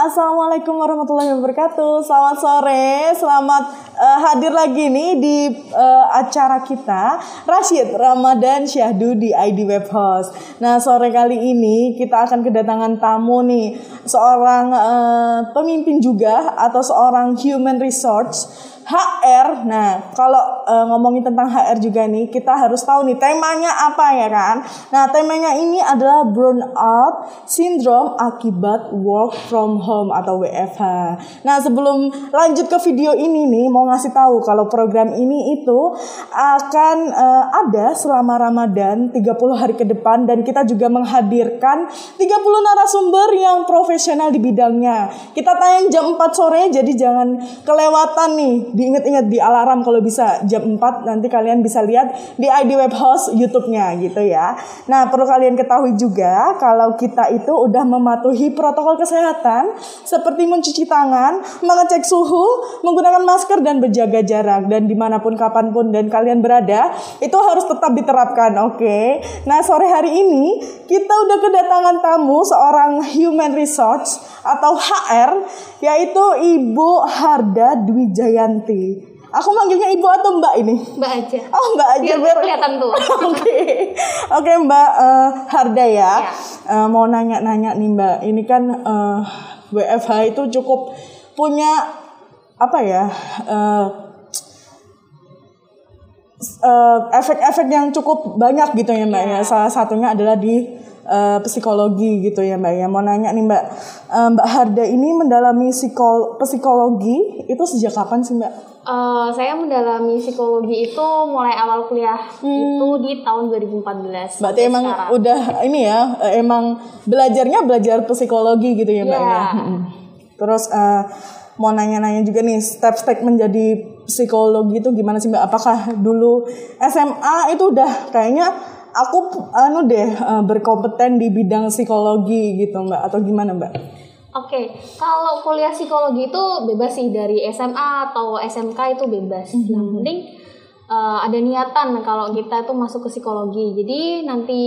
Assalamualaikum warahmatullahi wabarakatuh. Selamat sore, selamat uh, hadir lagi nih di uh, acara kita Rashid Ramadan Syahdu di ID Web Host. Nah sore kali ini kita akan kedatangan tamu nih seorang uh, pemimpin juga atau seorang human resource HR. Nah, kalau uh, ngomongin tentang HR juga nih, kita harus tahu nih temanya apa ya kan? Nah, temanya ini adalah burnout syndrome akibat work from home atau WFH. Nah, sebelum lanjut ke video ini nih, mau ngasih tahu kalau program ini itu akan uh, ada selama Ramadan 30 hari ke depan dan kita juga menghadirkan 30 narasumber yang profesional di bidangnya. Kita tayang jam 4 sore jadi jangan kelewatan nih diingat-ingat di alarm kalau bisa jam 4 nanti kalian bisa lihat di ID Web Host YouTube-nya gitu ya. Nah, perlu kalian ketahui juga kalau kita itu udah mematuhi protokol kesehatan seperti mencuci tangan, mengecek suhu, menggunakan masker dan berjaga jarak dan di mana pun kapan pun dan kalian berada itu harus tetap diterapkan, oke? Okay? Nah, sore hari ini kita udah kedatangan tamu seorang human resource atau HR yaitu Ibu Harda Dwi Jayanti Aku manggilnya ibu atau mbak ini? Mbak aja. Oh mbak aja. Biar kelihatan tuh. Oke, oke mbak uh, Harda ya. ya. Uh, mau nanya-nanya nih mbak, ini kan uh, eh, WFH itu cukup punya apa ya? Uh, efek-efek uh, yang cukup banyak gitu ya mbak ya. ya. Salah satunya adalah di uh, psikologi gitu ya Mbak ya. Mau nanya nih Mbak, uh, Mbak Harda ini mendalami psikol psikologi itu sejak kapan sih Mbak? Uh, saya mendalami psikologi itu mulai awal kuliah hmm. itu di tahun 2014. Berarti emang sekarang. udah ini ya, emang belajarnya belajar psikologi gitu ya Mbak yeah. ya. Hmm. Terus uh, mau nanya-nanya juga nih step-step menjadi psikologi itu gimana sih Mbak? Apakah dulu SMA itu udah kayaknya aku anu deh uh, berkompeten di bidang psikologi gitu mbak atau gimana mbak? Oke, okay. kalau kuliah psikologi itu bebas sih dari SMA atau SMK itu bebas. Mm -hmm. Yang penting uh, ada niatan kalau kita itu masuk ke psikologi. Jadi nanti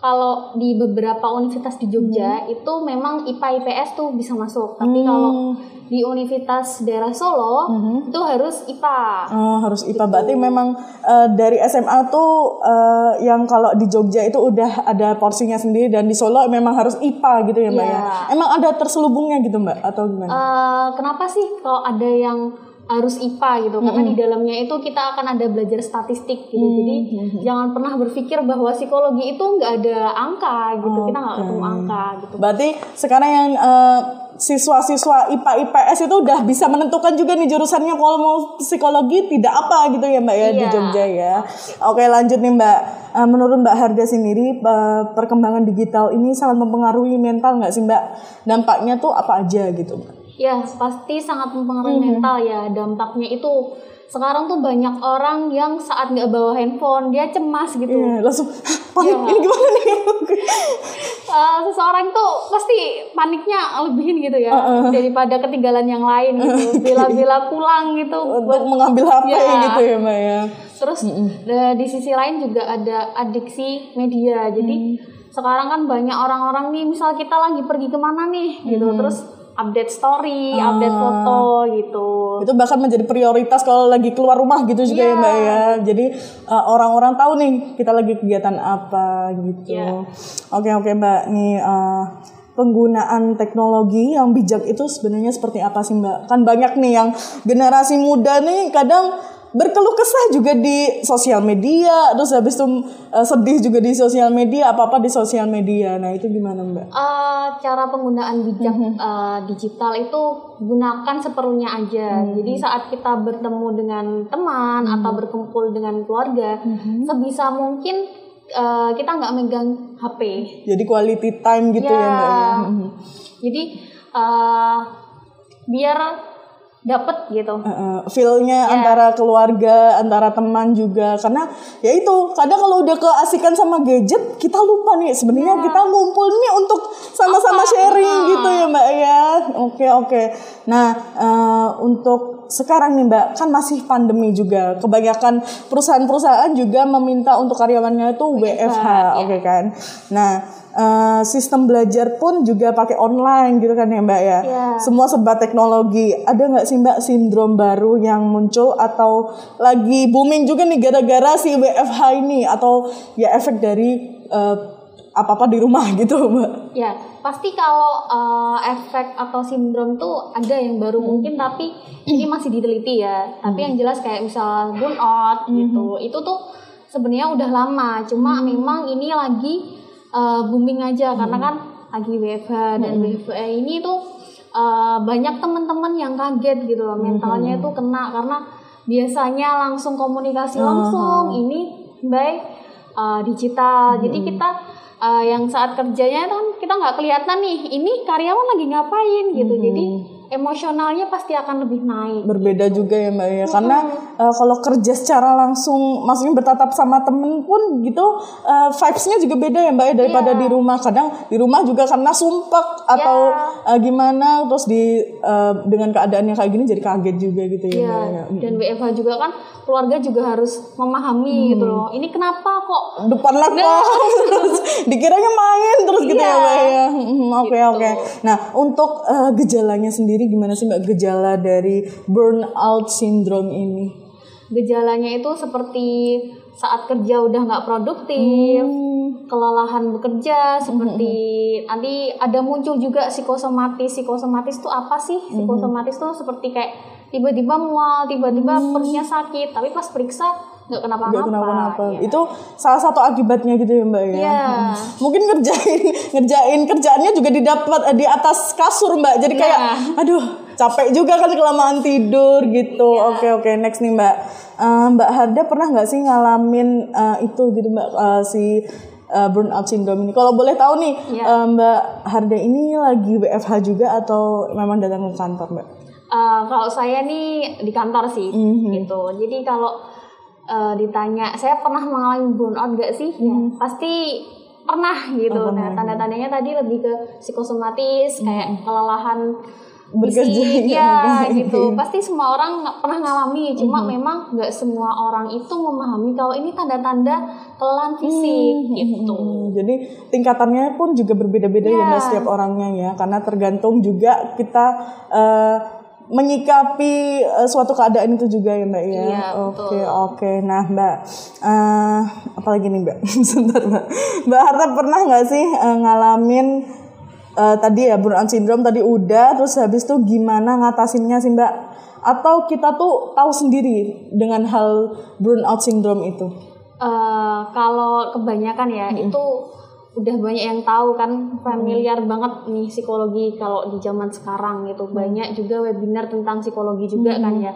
kalau di beberapa universitas di Jogja hmm. itu memang IPA IPS tuh bisa masuk tapi hmm. kalau di Universitas daerah Solo hmm. itu harus IPA oh harus IPA gitu. berarti memang uh, dari SMA tuh uh, yang kalau di Jogja itu udah ada porsinya sendiri dan di Solo memang harus IPA gitu ya mbak yeah. ya emang ada terselubungnya gitu mbak atau gimana uh, kenapa sih kalau ada yang harus IPA gitu mm -hmm. karena di dalamnya itu kita akan ada belajar statistik gitu mm -hmm. jadi jangan pernah berpikir bahwa psikologi itu nggak ada angka gitu okay. kita nggak ketemu angka gitu berarti sekarang yang uh, siswa-siswa IPA IPS itu udah bisa menentukan juga nih jurusannya kalau mau psikologi tidak apa gitu ya Mbak ya iya. di Jogja ya. Oke lanjut nih Mbak. Uh, menurut Mbak Harga sendiri uh, perkembangan digital ini sangat mempengaruhi mental nggak sih Mbak? Dampaknya tuh apa aja gitu Mbak? Ya, pasti sangat mempengaruhi hmm. mental ya. Dampaknya itu sekarang tuh banyak orang yang saat nggak bawa handphone dia cemas gitu. Iya, langsung panik ya. ini gimana nih? uh, seseorang tuh pasti paniknya lebihin gitu ya uh, uh. daripada ketinggalan yang lain gitu. Bila-bila pulang gitu untuk buat, mengambil HP ya. gitu ya, Mbak ya. Terus mm -mm. di sisi lain juga ada adiksi media. Jadi mm. sekarang kan banyak orang-orang nih misal kita lagi pergi ke mana nih gitu. Mm. Terus update story, uh, update foto gitu. Itu bahkan menjadi prioritas kalau lagi keluar rumah gitu juga yeah. ya Mbak ya. Jadi uh, orang-orang tahu nih kita lagi kegiatan apa gitu. Yeah. Oke oke Mbak nih uh, penggunaan teknologi yang bijak itu sebenarnya seperti apa sih Mbak? Kan banyak nih yang generasi muda nih kadang berkeluh kesah juga di sosial media terus habis itu uh, sedih juga di sosial media apa apa di sosial media nah itu gimana mbak? Uh, cara penggunaan bijak mm -hmm. uh, digital itu gunakan seperlunya aja mm -hmm. jadi saat kita bertemu dengan teman mm -hmm. atau berkumpul dengan keluarga mm -hmm. sebisa mungkin uh, kita nggak megang HP. Jadi quality time gitu ya, ya mbak ya. Mm -hmm. Jadi uh, biar dapet gitu uh, feelnya yeah. antara keluarga antara teman juga karena ya itu kadang kalau udah keasikan sama gadget kita lupa nih sebenarnya yeah. kita ngumpul nih untuk sama-sama sharing uh. gitu ya mbak ya oke okay, oke okay. Nah, uh, untuk sekarang nih Mbak, kan masih pandemi juga. Kebanyakan perusahaan-perusahaan juga meminta untuk karyawannya itu WFH, oke okay kan? Nah, uh, sistem belajar pun juga pakai online gitu kan ya Mbak ya. Ya. Semua serba teknologi. Ada nggak sih Mbak sindrom baru yang muncul atau lagi booming juga nih gara-gara si WFH ini atau ya efek dari uh, apa-apa di rumah gitu Mbak? Ya, pasti kalau uh, efek atau sindrom tuh ada yang baru hmm. mungkin tapi ini masih diteliti ya. Tapi hmm. yang jelas kayak misal burnout hmm. gitu. Itu tuh sebenarnya udah lama, cuma hmm. memang ini lagi uh, booming aja hmm. karena kan lagi WFH dan hmm. WFH ini tuh uh, banyak teman-teman yang kaget gitu loh mentalnya itu kena karena biasanya langsung komunikasi langsung uh-huh. ini by uh, digital hmm. jadi kita uh, yang saat kerjanya kan kita nggak kelihatan nih ini karyawan lagi ngapain gitu hmm. jadi emosionalnya pasti akan lebih naik. Berbeda juga ya Mbak ya, karena uh, kalau kerja secara langsung, maksudnya bertatap sama temen pun gitu, uh, vibesnya juga beda ya Mbak ya daripada yeah. di rumah. Kadang di rumah juga karena sumpah atau yeah. uh, gimana, terus di uh, dengan keadaannya kayak gini jadi kaget juga gitu ya yeah. Mbak ya. Dan WFH juga kan keluarga juga harus memahami hmm. gitu loh. Ini kenapa kok depan laptop nah. terus dikiranya main terus gitu yeah. ya Mbak ya. Oke hmm, oke. Okay, gitu. okay. Nah untuk uh, gejalanya sendiri sendiri gimana sih mbak gejala dari burnout syndrome ini? Gejalanya itu seperti saat kerja udah nggak produktif, hmm. kelelahan bekerja, seperti hmm. nanti ada muncul juga psikosomatis. Psikosomatis itu apa sih? Hmm. Psikosomatis itu seperti kayak tiba-tiba mual, tiba-tiba hmm. perutnya sakit, tapi pas periksa nggak kenapa-napa. kenapa-napa. Ya. Itu salah satu akibatnya gitu ya Mbak ya. Hmm. Mungkin ngerjain ngerjain kerjaannya juga didapat di atas kasur Mbak. Jadi yeah. kayak aduh capek juga kan kelamaan tidur gitu. Yeah. Oke oke next nih Mbak. Uh, Mbak Harda pernah nggak sih ngalamin uh, itu gitu Mbak uh, si uh, burnout syndrome ini. Kalau boleh tahu nih, yeah. uh, Mbak Harda ini lagi WFH juga atau memang datang ke kantor, Mbak? Uh, kalau saya nih di kantor sih, mm -hmm. gitu. Jadi kalau uh, ditanya saya pernah mengalami burnout gak sih? Ya, hmm. Ya, pasti pernah gitu. Oh, nah, tanda-tandanya tadi lebih ke psikosomatis, hmm. kayak kelelahan bekerja ya gitu pasti semua orang pernah ngalami cuma hmm. memang nggak semua orang itu memahami kalau ini tanda-tanda kelelahan fisik hmm. gitu jadi tingkatannya pun juga berbeda-beda ya, ya setiap orangnya ya karena tergantung juga kita uh, menyikapi uh, suatu keadaan itu juga ya mbak ya. Iya, oke okay, oke. Okay. Nah mbak, uh, apalagi nih mbak, sebentar mbak. Mbak Harta pernah nggak sih uh, ngalamin uh, tadi ya burnout syndrome tadi udah, terus habis itu gimana ngatasinnya sih mbak? Atau kita tuh tahu sendiri dengan hal burnout syndrome itu? Uh, kalau kebanyakan ya hmm. itu udah banyak yang tahu kan familiar hmm. banget nih psikologi kalau di zaman sekarang gitu hmm. banyak juga webinar tentang psikologi juga kan hmm. kan ya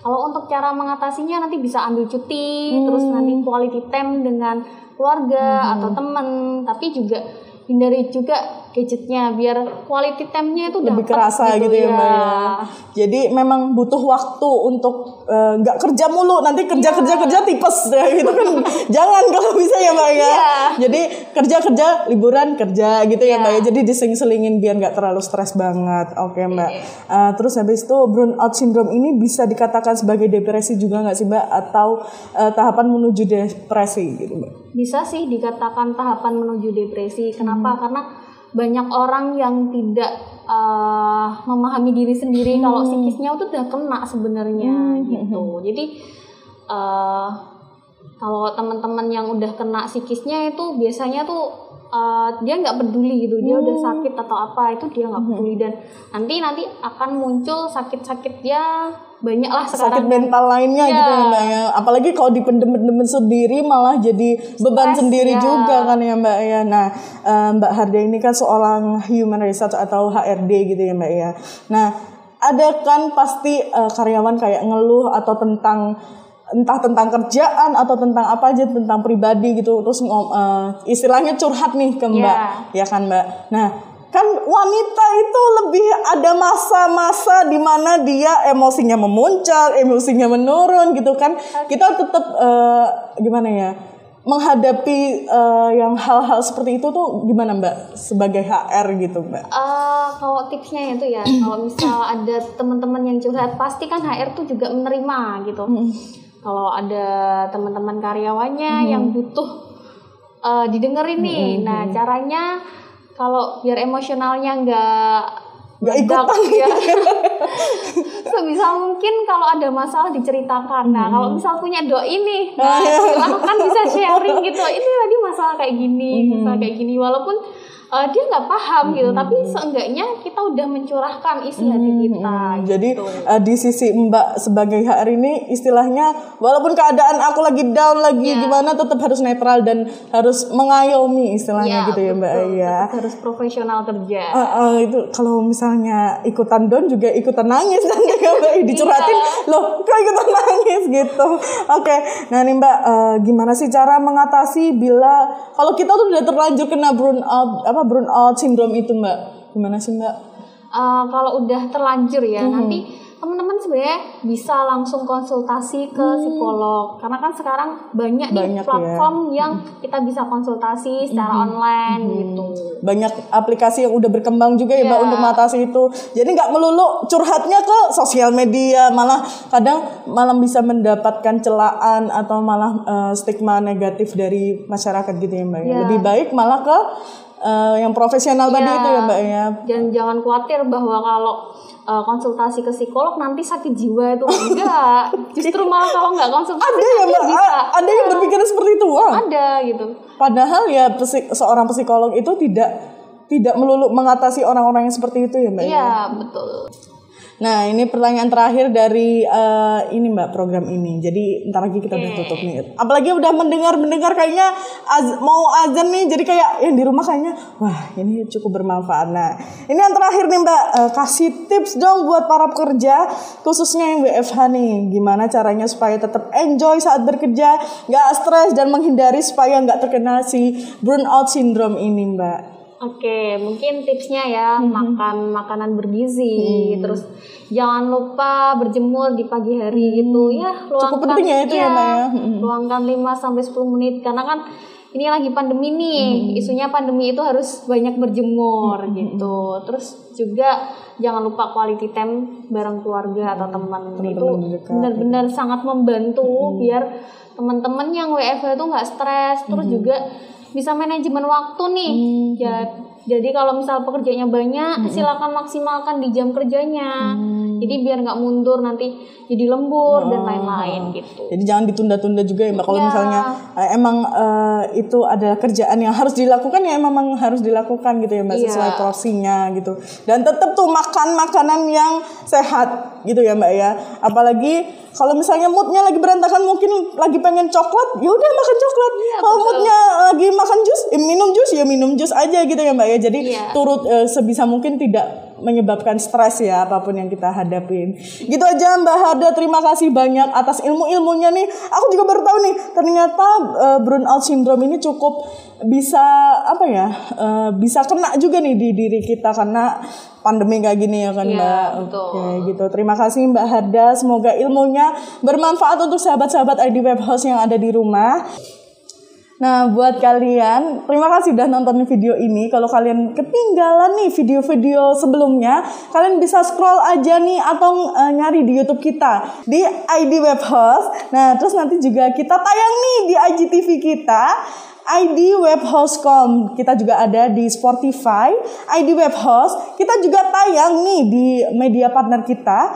kalau untuk cara mengatasinya nanti bisa ambil cuti hmm. terus nanti quality time dengan keluarga hmm. atau teman tapi juga hindari juga gadgetnya biar quality time-nya itu lebih kerasa gitu, gitu ya, ya mbak ya. Jadi memang butuh waktu untuk eh, nggak uh, kerja mulu nanti kerja kerja kerja tipes ya gitu kan. Jangan kalau bisa ya mbak ya. Yeah. Jadi kerja kerja liburan kerja gitu yeah. ya mbak ya. Iya. Jadi diseling-selingin biar nggak terlalu stres banget. Oke okay, mbak. Uh, terus habis itu burnout syndrome ini bisa dikatakan sebagai depresi juga nggak sih mbak atau uh, tahapan menuju depresi gitu mbak? Bisa sih dikatakan tahapan menuju depresi. Kenapa? Hmm. Karena banyak orang yang tidak uh, memahami diri sendiri hmm. kalau psikisnya itu udah kena sebenarnya hmm. gitu. Jadi uh, kalau teman-teman yang udah kena psikisnya itu biasanya tuh uh, dia nggak peduli gitu dia hmm. udah sakit atau apa itu dia nggak hmm. peduli dan nanti nanti akan muncul sakit-sakit dia banyak lah sekarang sakit mental lainnya ya. gitu ya mbak ya apalagi kalau dipendem-pendem sendiri malah jadi beban Stress, sendiri ya. juga kan ya mbak ya nah uh, mbak Harda ini kan seorang human research atau HRD gitu ya mbak ya nah ada kan pasti uh, karyawan kayak ngeluh atau tentang entah tentang kerjaan atau tentang apa aja tentang pribadi gitu terus uh, istilahnya curhat nih ke mbak yeah. ya kan mbak nah kan wanita itu lebih ada masa-masa di mana dia emosinya memuncak emosinya menurun gitu kan kita tetap uh, gimana ya menghadapi uh, yang hal-hal seperti itu tuh gimana Mbak sebagai HR gitu Mbak? Uh, kalau tipsnya itu ya, kalau misal ada teman-teman yang curhat, pasti kan HR tuh juga menerima gitu. Hmm. Kalau ada teman-teman karyawannya hmm. yang butuh uh, didengerin nih, hmm. nah caranya kalau biar emosionalnya nggak nggak ikutan ya. sebisa mungkin kalau ada masalah diceritakan nah hmm. kalau misal punya doi ini nah silahkan bisa sharing gitu ini tadi masalah kayak gini hmm. masalah kayak gini walaupun uh, dia nggak paham hmm. gitu tapi seenggaknya kita udah mencurahkan isi hmm. hati kita hmm. jadi uh, di sisi mbak sebagai HR ini istilahnya walaupun keadaan aku lagi down lagi yeah. gimana tetap harus netral dan harus mengayomi istilahnya yeah, gitu ya mbak ya harus profesional kerja uh, uh, itu kalau misalnya ikutan down juga ikutan nangis kan ya mbak curhatin yeah. loh kok ikutan nangis gitu oke okay. nah nih mbak uh, gimana sih cara mengatasi bila kalau kita tuh udah terlanjur kena burn out apa apa burnout syndrome itu mbak gimana sih mbak uh, kalau udah terlanjur ya hmm. nanti teman-teman sebenarnya bisa langsung konsultasi ke hmm. psikolog karena kan sekarang banyak, banyak nih platform ya. yang kita bisa konsultasi secara hmm. online hmm. gitu banyak aplikasi yang udah berkembang juga ya yeah. mbak iya. untuk mengatasi itu jadi nggak melulu curhatnya ke sosial media malah kadang malah bisa mendapatkan celaan atau malah uh, stigma negatif dari masyarakat gitu ya mbak yeah. lebih baik malah ke uh, yang profesional ya, tadi itu ya mbak ya. Dan jangan khawatir bahwa kalau uh, konsultasi ke psikolog nanti sakit jiwa itu enggak. Justru malah kalau nggak konsultasi ada ya mbak, bisa. ada yang iya. berpikir seperti itu. Wah. Ada gitu. Padahal ya seorang psikolog itu tidak tidak melulu mengatasi orang-orang yang seperti itu ya mbak. Iya ya? betul. Nah, ini pertanyaan terakhir dari uh, ini Mbak program ini. Jadi ntar lagi kita udah tutup nih. Apalagi udah mendengar-mendengar kayaknya az mau azan nih. Jadi kayak yang di rumah kayaknya wah, ini cukup bermanfaat. Nah, ini yang terakhir nih Mbak, uh, kasih tips dong buat para pekerja khususnya yang WFH nih. Gimana caranya supaya tetap enjoy saat bekerja, nggak stres dan menghindari supaya nggak terkena si burnout syndrome ini, Mbak. Oke, mungkin tipsnya ya hmm. makan makanan bergizi, hmm. terus jangan lupa berjemur di pagi hari hmm. gitu ya. Luangkan, Cukup penting ya itu ya, ya Mbak ya. Hmm. Luangkan 5 sampai 10 menit karena kan ini lagi pandemi nih. Hmm. Isunya pandemi itu harus banyak berjemur hmm. gitu. Terus juga jangan lupa quality time bareng keluarga atau teman. Teman itu benar-benar sangat membantu hmm. biar teman-teman yang WFH itu nggak stres. Terus hmm. juga bisa manajemen waktu nih. Hmm. Ya, jadi kalau misal pekerjaannya banyak, hmm. silakan maksimalkan di jam kerjanya. Hmm. Jadi biar nggak mundur nanti jadi lembur oh. dan lain-lain gitu. Jadi jangan ditunda-tunda juga ya mbak. Kalau ya. misalnya uh, emang uh, itu adalah kerjaan yang harus dilakukan ya emang harus dilakukan gitu ya mbak ya. sesuai porsinya gitu. Dan tetap tuh makan makanan yang sehat gitu ya mbak ya. Apalagi kalau misalnya moodnya lagi berantakan mungkin lagi pengen coklat, ya udah makan coklat. Ya, kalau moodnya lagi makan jus, ya minum jus aja gitu ya mbak ya. Jadi ya. turut uh, sebisa mungkin tidak menyebabkan stres ya apa pun yang kita hadapin. Gitu aja Mbak Hada, terima kasih banyak atas ilmu-ilmunya nih. Aku juga baru tahu nih, ternyata uh, burnout syndrome ini cukup bisa apa ya? Uh, bisa kena juga nih di diri kita karena pandemi kayak gini ya kan ya, Mbak. Oke, gitu. Terima kasih Mbak Hada, semoga ilmunya bermanfaat untuk sahabat-sahabat ID Web House yang ada di rumah. Nah, buat kalian, terima kasih udah nonton video ini. Kalau kalian ketinggalan nih video-video sebelumnya, kalian bisa scroll aja nih atau uh, nyari di YouTube kita di ID Web Host. Nah, terus nanti juga kita tayang nih di IGTV kita. ID Webhost.com kita juga ada di Spotify, ID Webhost kita juga tayang nih di media partner kita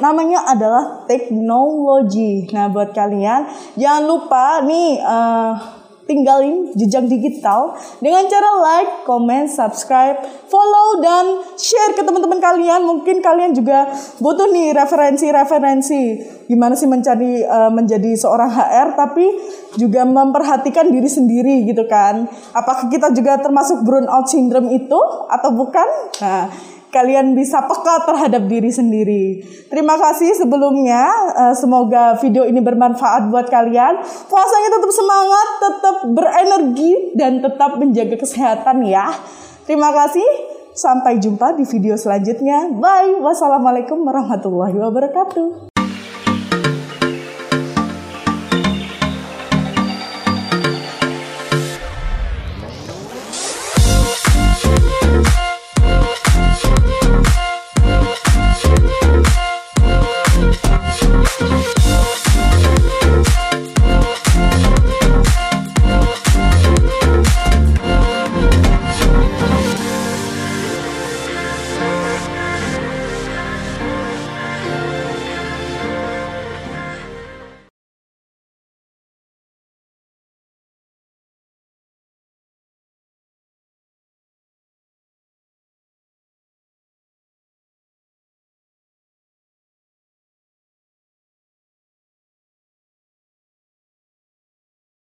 namanya adalah teknologi. Nah, buat kalian jangan lupa nih uh, tinggalin jejak digital dengan cara like, comment, subscribe, follow dan share ke teman-teman kalian. Mungkin kalian juga butuh nih referensi-referensi gimana sih mencari uh, menjadi seorang HR tapi juga memperhatikan diri sendiri gitu kan. Apakah kita juga termasuk burnout syndrome itu atau bukan? Nah, kalian bisa peka terhadap diri sendiri. Terima kasih sebelumnya. Uh, semoga video ini bermanfaat buat kalian. Puasanya tetap semangat, tetap berenergi, dan tetap menjaga kesehatan ya. Terima kasih. Sampai jumpa di video selanjutnya. Bye. Wassalamualaikum warahmatullahi wabarakatuh.